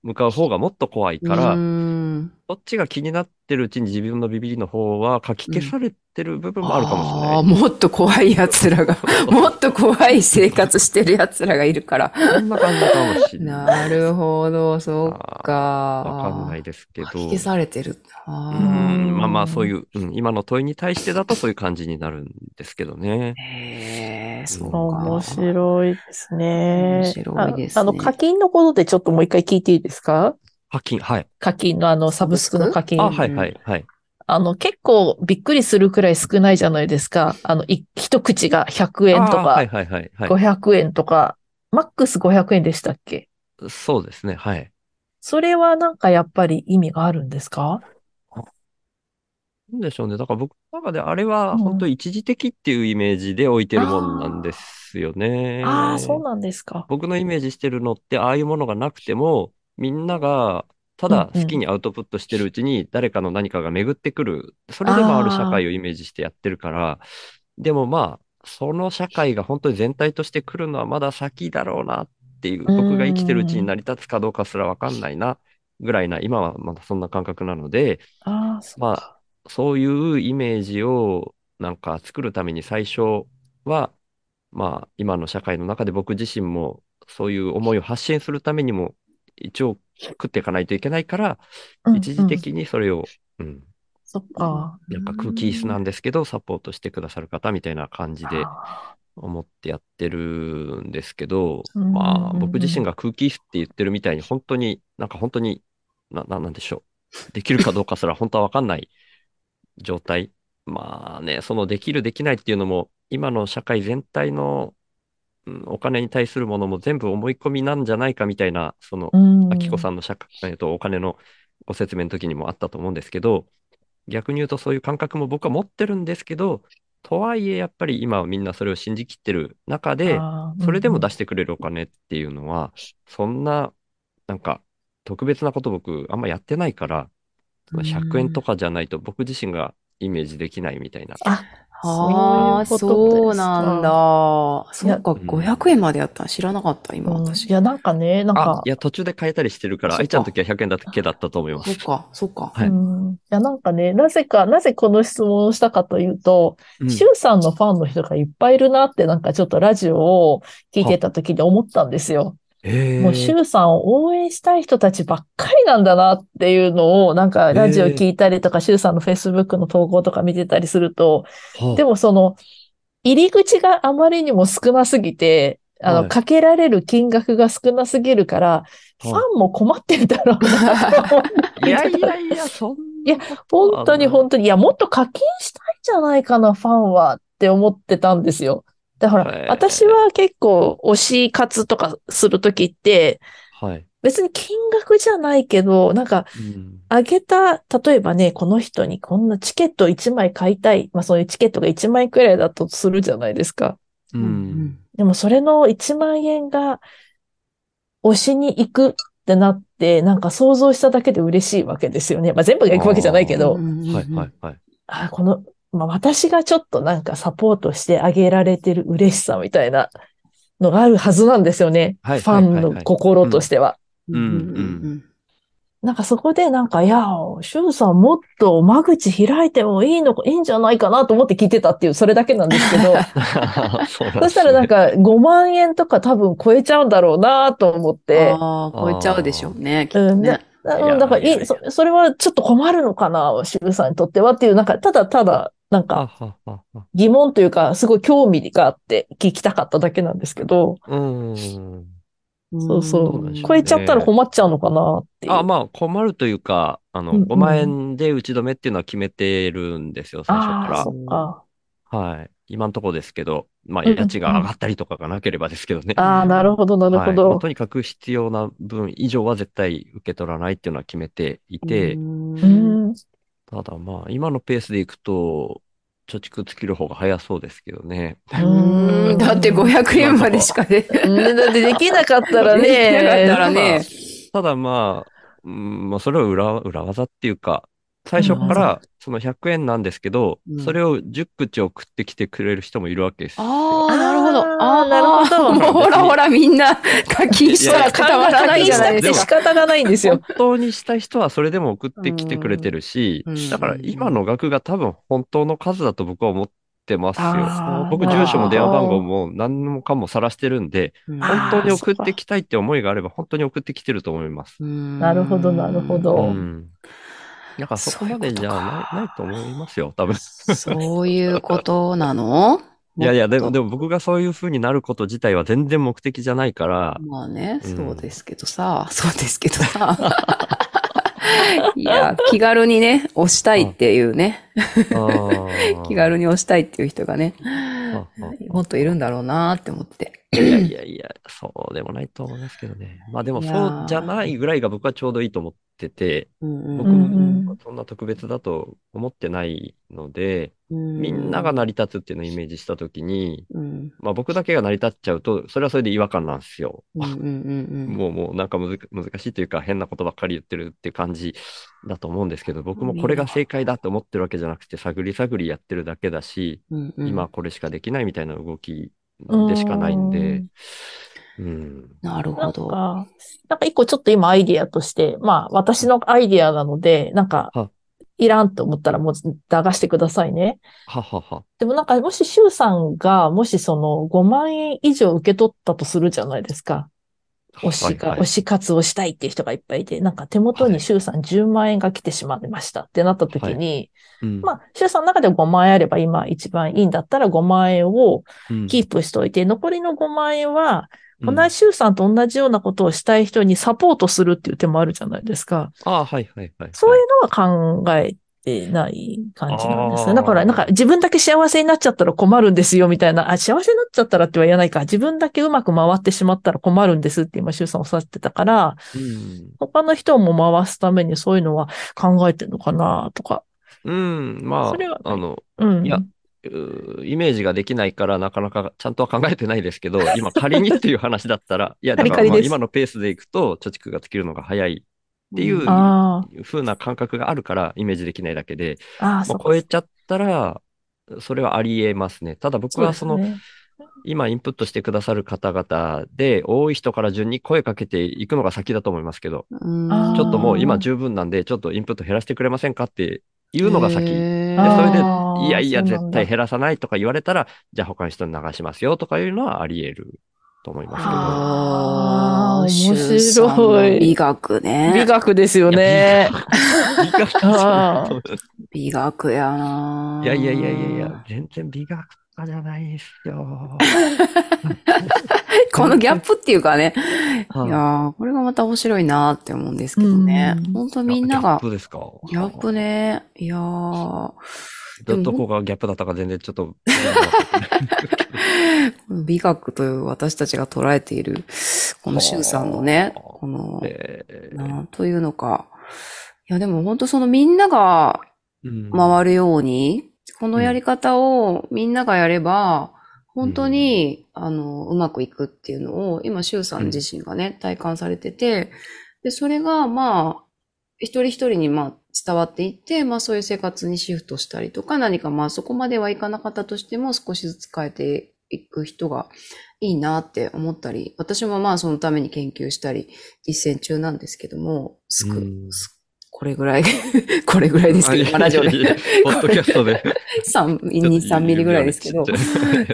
向かう方がもっと怖いから、うんそっちが気になってるうちに自分のビビりの方は書き消されてる部分もあるかもしれない。もっと怖い奴らが、もっと怖い生活してる奴らがいるから。そんな感じかもしれない。なるほど、そうか。わかんないですけど。書き消されてる。あうーん、まあまあそういう、うん、今の問いに対してだとそういう感じになるんですけどね。へえ、そうか。面白いですね。面白いですねああの、課金のことでちょっともう一回聞いていいですか？課金、はい。課金のあの、サブスクの課金。あ、はいはいはい。あの、結構びっくりするくらい少ないじゃないですか。あの、い一口が100円とかあはい、はいはいはい。500円とか、マックス500円でしたっけ？そうですね、はい。それはなんかやっぱり意味があるんですか？なんでしょうね。だから僕の中であれはうん本当一時的っていうイメージで置いてるもんなんですよね。ああ、そうなんですか。僕のイメージしてるのって、ああいうものがなくても、みんなが、ただ好きにアウトプットしてるうちに、誰かの何かが巡ってくる。それでもある社会をイメージしてやってるから、でもまあ、その社会が本当に全体として来るのはまだ先だろうなっていう、うん僕が生きてるうちに成り立つかどうかすらわかんないな、ぐらいな、今はまだそんな感覚なので、まか。そういうイメージをなんか作るために最初は、まあ今の社会の中で僕自身もそういう思いを発信するためにも一応食っていかないといけないから、うん一時的にそれを、うん、そっか。なんか空気椅子なんですけど、サポートしてくださる方みたいな感じであ思ってやってるんですけど、うんまあ僕自身が空気椅子って言ってるみたいに本当に、なんか本当に、な、ななんでしょう。できるかどうかすら本当はわかんない状態。まあね、そのできるできないっていうのも、今の社会全体のうんお金に対するものも全部思い込みなんじゃないかみたいな、その、うん。あきこさんの社会、と、お金のご説明の時にもあったと思うんですけど、逆に言うとそういう感覚も僕は持ってるんですけど、とはいえやっぱり今はみんなそれを信じきってる中で、それでも出してくれるお金っていうのは、そんな、なんか、特別なこと僕あんまやってないから、その100円とかじゃないと僕自身がイメージできないみたいな。あ、ああ、そうなんだ。そうか、うん500円までやったの知らなかった、今うん私。いや、なんかね、なんあか、、いや、途中で変えたりしてるから、愛ちゃんの時は100円だけだったと思います。そっか、そっか。はいうん。いや、なんかね、なぜか、なぜこの質問をしたかというと、うんシュウさんのファンの人がいっぱいいるなって、なんかちょっとラジオを聞いてた時に思ったんですよ。もうシュウさんを応援したい人たちばっかりなんだなっていうのを、なんかラジオ聞いたりとか、シュウさんの Facebook の投稿とか見てたりすると、はあでもその、入り口があまりにも少なすぎて、あの、はいかけられる金額が少なすぎるから、ファンも困ってるだろうなと思って。いやいやいや、そんいやなことは本当に本当に、いや、もっと課金したいんじゃないかな、ファンはって思ってたんですよ。だから私は結構推し活とかするときって、はい。別に金額じゃないけど、なんか、うんあげた、例えばね、この人にこんなチケット1枚買いたい。まあそういうチケットが1万円くらいだとするじゃないですか。ううんん。でもそれの1万円が推しに行くってなって、なんか想像しただけで嬉しいわけですよね。まあ全部が行くわけじゃないけど。うんはいはいはい。あ、この、まあ、私がちょっとなんかサポートしてあげられてる嬉しさみたいなのがあるはずなんですよね。はいファンの心としては。うんうん。なんかそこでなんか、いや、シュウさんもっと間口開いてもいいのか、いいんじゃないかなと思って聞いてたっていう、それだけなんですけど、そ うそしたらなんか5万円とか多分超えちゃうんだろうなと思って、ああ、超えちゃうでしょうね、きっとうん、ねうんだからいいそ、それはちょっと困るのかな、シュウさんにとってはっていう、なんか、ただただ、なんか、疑問というか、すごい興味があって聞きたかっただけなんですけど、うん。そうそう超えちゃったら困っちゃうのかなっていう。あ、まあ困るというか、あの、うんうん5万円で打ち止めっていうのは決めてるんですよ、最初ああ、かそっか。ら。はい。今のところですけど、まあ、家賃が上がったりとかがなければですけどね。ああ、なるほど、なるほはいまあど。とにかく必要な分以上は絶対受け取らないっていうのは決めていて、うんうん。ただまあ、今のペースでいくと、貯蓄尽きる方が早そうですけどね。うんだって500円までしかね。うんだってできなかったらできなかね。ったらね。ただまあ、うんまあ、それは裏、裏技っていうか、最初からその100円なんですけど、うんそれを10口送ってきてくれる人もいるわけですよ。ああ、なるほど。あーなるほどもうほらほら、みんな課金したら課たまらないじゃない金ですか。したくて仕方がないんですよ本。当にしたい人はそれでも送ってきてくれてるしうんうん、だから今の額が多分本当の数だと僕は思ってますよ僕、住所も電話番号も何もかも晒してるんで、本当に送ってきたいって思いがあれば本当に送ってきてると思います。なるほどなるほどう。うんだからそこまでじゃないないと思いますよ、多分。そういうことなの？いやいや、でも、もでも僕がそういう風になること自体は全然目的じゃないから、まあね、うん。そうですけどさ、そうですけどさ。いや、気軽にね、押したいっていうね、気軽に。に押したいっていう人がね、もっといるんだろうなって思って。いやいやいや、そうでもないと思いますけどね。まあでもそー。うじゃないぐらいが僕はちょうどいいと思ってて、僕うんううんうん。んそんな特別だと思ってないので、うんみんなが成り立つっていうのをイメージしたときに、うん。まあ僕だけが成り立っちゃうと、それはそれで違和感なんですよ。もうもうなんか難しいというか変なことばっかり言ってるっていう感じだと思うんですけど、僕もこれが正解だと思ってるわけじゃなくて、探り探りやってるだけだし、今これしかできないみたいな動きでしかないんで、うん。なるほど。か、なんか一個ちょっと今アイディアとして、まあ私のアイディアなので、なんかは、いらんと思ったらもう流してくださいね。ははは。でもなんかもしシュウさんが、もしその5万円以上受け取ったとするじゃないですか。推しが、はいはい。推し活をしたいっていう人がいっぱいいて、なんか手元にシュウさん10万円が来てしまいました。ってなった時に、うん。まあ、シュウさんの中で5万円あれば今一番いいんだったら5万円をうん。キープしておいて、残りの5万円は、うん。同じシュウさんと同じようなことをしたい人にサポートするっていう手もあるじゃないですか。ああ、はいはいはい。そういうのは考えてない感じなんですね。だから、なんか自分だけ幸せになっちゃったら困るんですよ、みたいな。あ、幸せになっちゃったらっては言わないか。自分だけうまく回ってしまったら困るんですって今、周さんおっしゃってたから、うん。他の人も回すためにそういうのは考えてるのかな、とか。うん、まそれはあ、あの、うん。いやイメージができないからなかなかちゃんとは考えてないですけど、今仮にっていう話だったら、いや、今のペースでいくと貯蓄が尽きるのが早いっていうあ風な感覚があるからイメージできないだけで、あ、ああ、まあ、そう超えちゃったら、それはあり得ますね。ただ僕はその、今インプットしてくださる方々で、多い人から順に声かけていくのが先だと思いますけど、ちょっともう今十分なんで、ちょっとインプット減らしてくれませんかっていうのが先。それでいやいや、絶対減らさないとか言われたら、じゃあ他の人に流しますよとかいうのはあり得ると思いますけど。あーシュ面白い美学ね。美学ですよね。美学美学やないやいやいやいやいや、全然美学家じゃないですよ。このギャップっていうかね。いはいやーこれがまた面白いなって思うんですけどねうん。本当みんなギャッが、プですか？ギャップね。いやーど、どこがギャップだったか全然ちょっと。美学という私たちが捉えている、このシュウさんのね、はあこの、えー。なんというのか。いや、でも本当そのみんながうん。回るように、このやり方をみんながやれば、本当に、あの、うまくいくっていうのを、今、シュウさん。自身がね、体感されてて、で、それが、まあ、一人一人に、まあ、伝わっていって、まあ、そういう生活にシフトしたりとか、何か、まあ、そこまではいかなかったとしても、少しずつ変えていく人がいいなって思ったり、私もまあ、そのために研究したり、実践中なんですけども、すくこれぐらい、これぐらいですけど、まあラジオで。ポッドキャストで。3、2、3ミリぐらいですけど、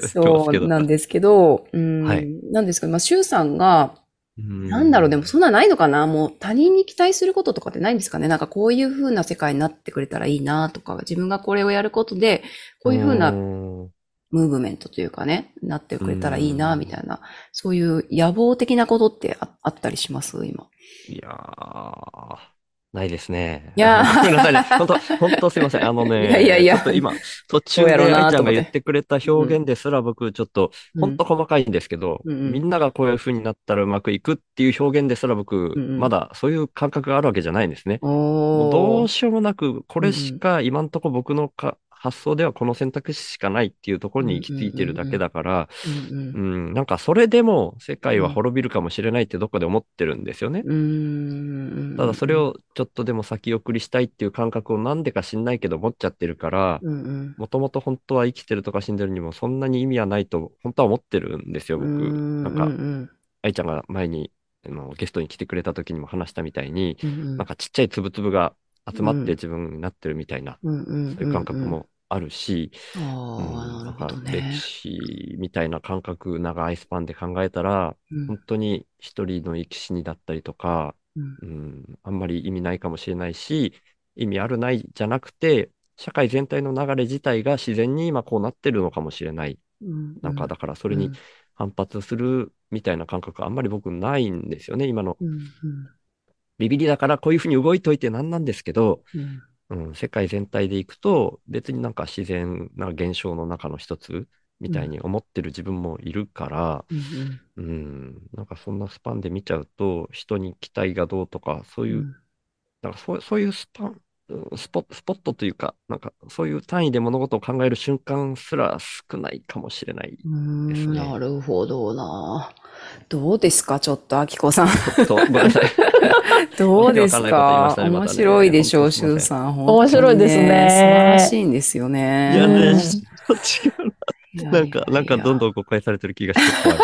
そうなんですけど、うん、はい。なんですけど、まあ、シュウさんが、うんなんだろう、でもそんなないのかな？もう他人に期待することとかってないんですかね？なんかこういう風な世界になってくれたらいいなとか、自分がこれをやることで、こういう風なうん。ムーブメントというかね、なってくれたらいいなみたいな、そういう野望的なことってああったりします？今。いやー、ないですね。いやー ごめんなさいね。本当本当すいません。あのね、いやいやいやちょっと今、途中で愛ちゃんが言ってくれた表現ですら僕ちょっと、うん本当細かいんですけど、うんうんみんながこういう風になったらうまくいくっていう表現ですら僕、んうんまだそういう感覚があるわけじゃないんですね。どうーしようもなく、これしか今んとこ僕のか発想ではこの選択肢しかないっていうところに行き着いてるだけだから、うんなんかそれでも世界は滅びるかもしれないってどこで思ってるんですよね。うーんただそれ、をちょっとでも先送りしたいっていう感覚をなんでか知んないけど持っちゃってるから、もともと本当は生きてるとか死んでるにもそんなに意味はないと本当は思ってるんですよ、僕。なんか、うん。愛ちゃんが前にあのゲストに来てくれた時にも話したみたいに、うんうん。なんかちっちゃいつぶつぶが集まっうんて自分になってるみたいな、うんうん。そういう感覚もあるし、歴ね。史みたいな感覚、長いスパンで考えたら、うん本当に一人の生き死にだったりとか、うんうん、あんまり意味ないかもしれないし、意味あるないじゃなくて、社会全体の流れ自体が自然に今こうなってるのかもしれない。うんなんかだからそれに反発するみたいな感覚あんまり僕ないんですよね。今のビビりだからこういうふうに動いといてなんなんですけど、うんうん、世界全体でいくと別になんか自然な現象の中の一つみたいに思ってる自分もいるから、うんうん、なんかそんなスパンで見ちゃうと人に期待がどうとかそういう、なんかそうそういうスパン、うんスポスポットというか、なんかそういう単位で物事を考える瞬間すら少ないかもしれない。うんですねなるほどな。どうですか？ちょっと、あきこさん。ちょっとごめんなさい。どうですか？ね面白いでしょう、本当すいませんシュウさん。面白いですね素晴らしいんですよね。いやね、うんちょっと違ういやな。なんか、なんかどんどん誤解されてる気がして怖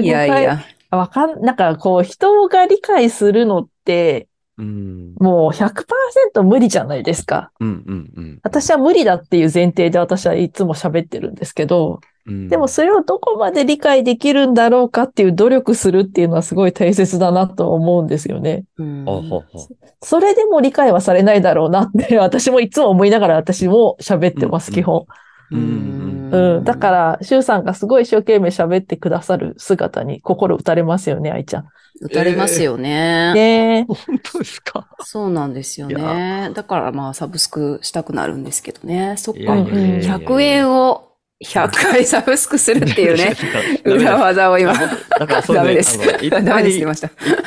い。いやいや。わかん、なんかこう、人が理解するのって、うん。もう100%無理じゃないですか。うんうんうん。私は無理だっていう前提で私はいつも喋ってるんですけど、うんでもそれをどこまで理解できるんだろうかっていう努力するっていうのはすごい大切だなと思うんですよね。うん。それでも理解はされないだろうなって 私もいつも思いながら私も喋ってます、うん基本。うんうん。だから、シュウさんがすごい一生懸命喋ってくださる姿に心打たれますよね、愛ちゃん。打たれますよね。ね本当ですか？そうなんですよいね。だからまあサブスクしたくなるんですけどね。そっか。いやいやいやいや100円を100回サブスクするっていうね、裏は技を今。だからそうダメです。ダメですいいっ。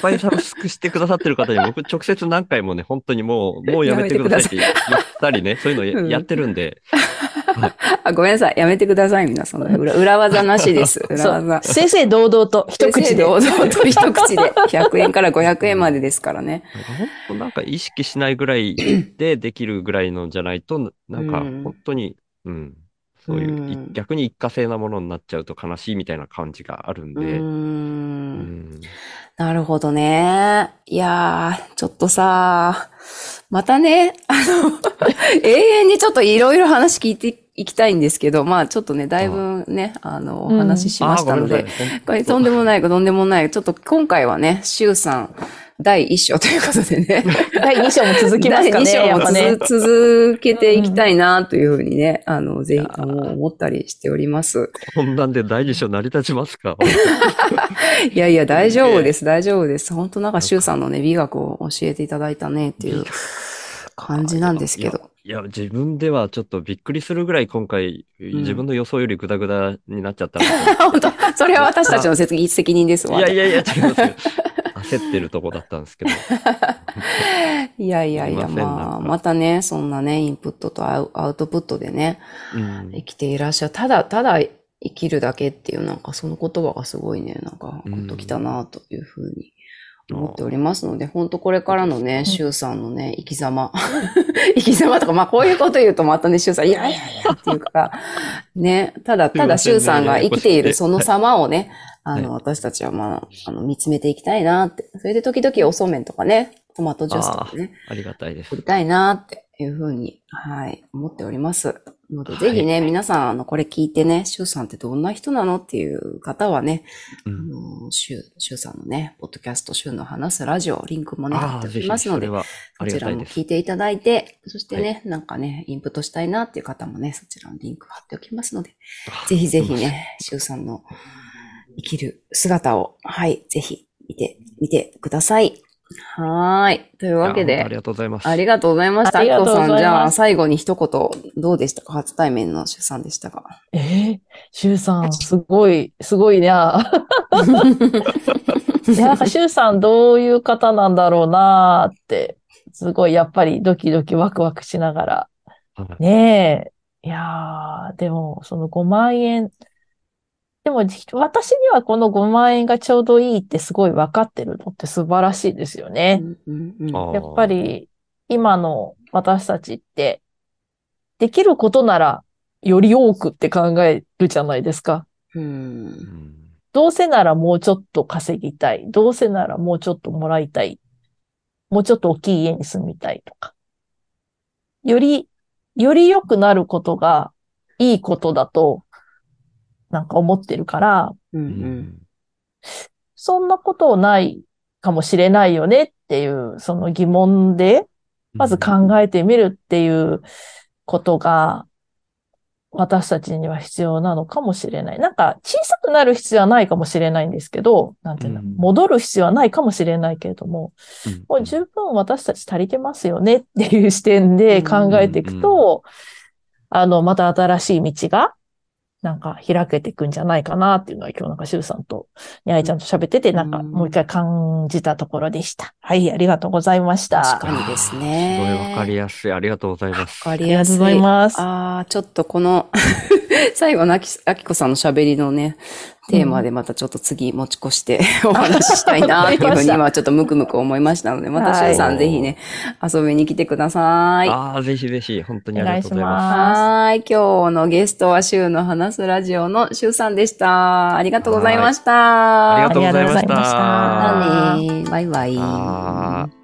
ぱいサブスクしてくださってる方に僕直接何回もね、本当にもう、もうやめてくださいって言ったりね、そういうのやってるんで、あ、ごめんなさい。やめてください、皆さん。裏裏技なしです。裏技。先生堂々と 一口で。堂々と一口で。100円から500円までですからね。本当なんか意識しないぐらいでできるぐらいのじゃないと、なんかうん本当に、うん、そういうい、うん逆に一過性なものになっちゃうと悲しいみたいな感じがあるんで、うー。うんんなるほどね。いやー、ちょっとさ、またね、あの、永遠にちょっといろいろ話聞いていきたいんですけど、まあちょっとね、だいぶね、あの、おうん話ししましたので、これとんでもない、とんでもない。ちょっと今回はね、シュウさん、第一章ということでね。第2章も続きますかね。第二章もね。続続けていきたいな、というふうにね、あの、ぜひ、思ったりしております。こんなんで第二章成り立ちますか？いやいや、大丈夫です、大丈夫です。本当なんか、シュウさんのね、美学を教えていただいたね、っていう感じなんですけど。いや、自分ではちょっとびっくりするぐらい今回、ん自分の予想よりグダグダになっちゃったの 本当それは私たちの責任責任ですわ。で。いやいやいや、違いますよ。焦ってるとこだったんですけど。いやいやいや、まあ、またね、そんなね、インプットとアウアウトプットでね、うん生きていらっしゃる。ただ、ただ生きるだけっていう、なんかその言葉がすごいね、なんか、うんほんときたなというふうに思っておりますので、本当これからのね、シュウさんのね、生き様。生き様とか、まあこういうこと言うとまたね、シュウさん、いやいやいやっていうから、ね、ただ、ただシュウさんが生きているその様をね、あの、私たちはまあ、あの、見つめていきたいなって。それで時々おそうめんとかね、トマトジュースとかね、ありがたいです作。りたいなっていうふうに、はい、思っております。ので、はいぜひね、皆さん、あの、これ聞いてね、シュウさんってどんな人なのっていう方はね、あうんの、シュウ、シュウさんのね、ポッドキャスト、シュウの話すラジオ、リンクもね、貼ああ、っておきますので、それはあそちらも。聞いていただいて、そしてね、なんかね、インプットしたいなっていう方もね、そちらのリンク貼っておきますので、ぜひぜひね、シュウさんの生きる姿を、はい、ぜひ見て、見てください。はーい。というわけであり、がとうございます。ありがとうございました。ありがとうございますあきこさん、じゃあ、最後に一言、どうでしたか？初対面の出産でしたかえー、シュウさん、すごい、すごいね。いや、なんか、シュウさんどういう方なんだろうなーって、すごい、やっぱりドキドキワクワクしながら。はいねえ。いやー、でも、その5万円。でも、私にはこの5万円がちょうどいいってすごい分かってるのって素晴らしいですよね。うんうんあーやっぱり、今の私たちって、できることなら、より多くって考えるじゃないですか。ううんんどうせならもうちょっと稼ぎたい。どうせならもうちょっともらいたい。もうちょっと大きい家に住みたいとか。より、より良くなることがいいことだと、なんか思ってるから、うんううん。んそんなことないかもしれないよねっていう、その疑問で、まず考えてみるっていうことが、私たちには必要なのかもしれない。なんか、小さくなる必要はないかもしれないんですけど、なんていうの、うん。戻る必要はないかもしれないけれども、うん。もう十分私たち足りてますよねっていう視点で考えていくと、あの、また新しい道が、なんか開けていくんじゃないかなっていうのは今日なんかシュウさんとにあいちゃんと喋ってて、なんかうんもう一回感じたところでした。はい、ありがとうございました。確かにですねすごいわかりやすい。ありがとうございます。わかありやすい。りがとうございます。ああ、ちょっとこの、最後のあき、あきこさんの喋りのね、テーマでまたちょっと次持ち越して お話ししたいなっていうふうに今ちょっとムクムク思いましたので、またしゅうさはいんぜひね、遊びに来てください。ああ、ぜひぜひ、本当にありがとうございまますはーい。今日のゲストはシュウの話すラジオのシュウさんでした。ありがとうございました。ありがとうございましたありがとうございましたまたねバイバイ。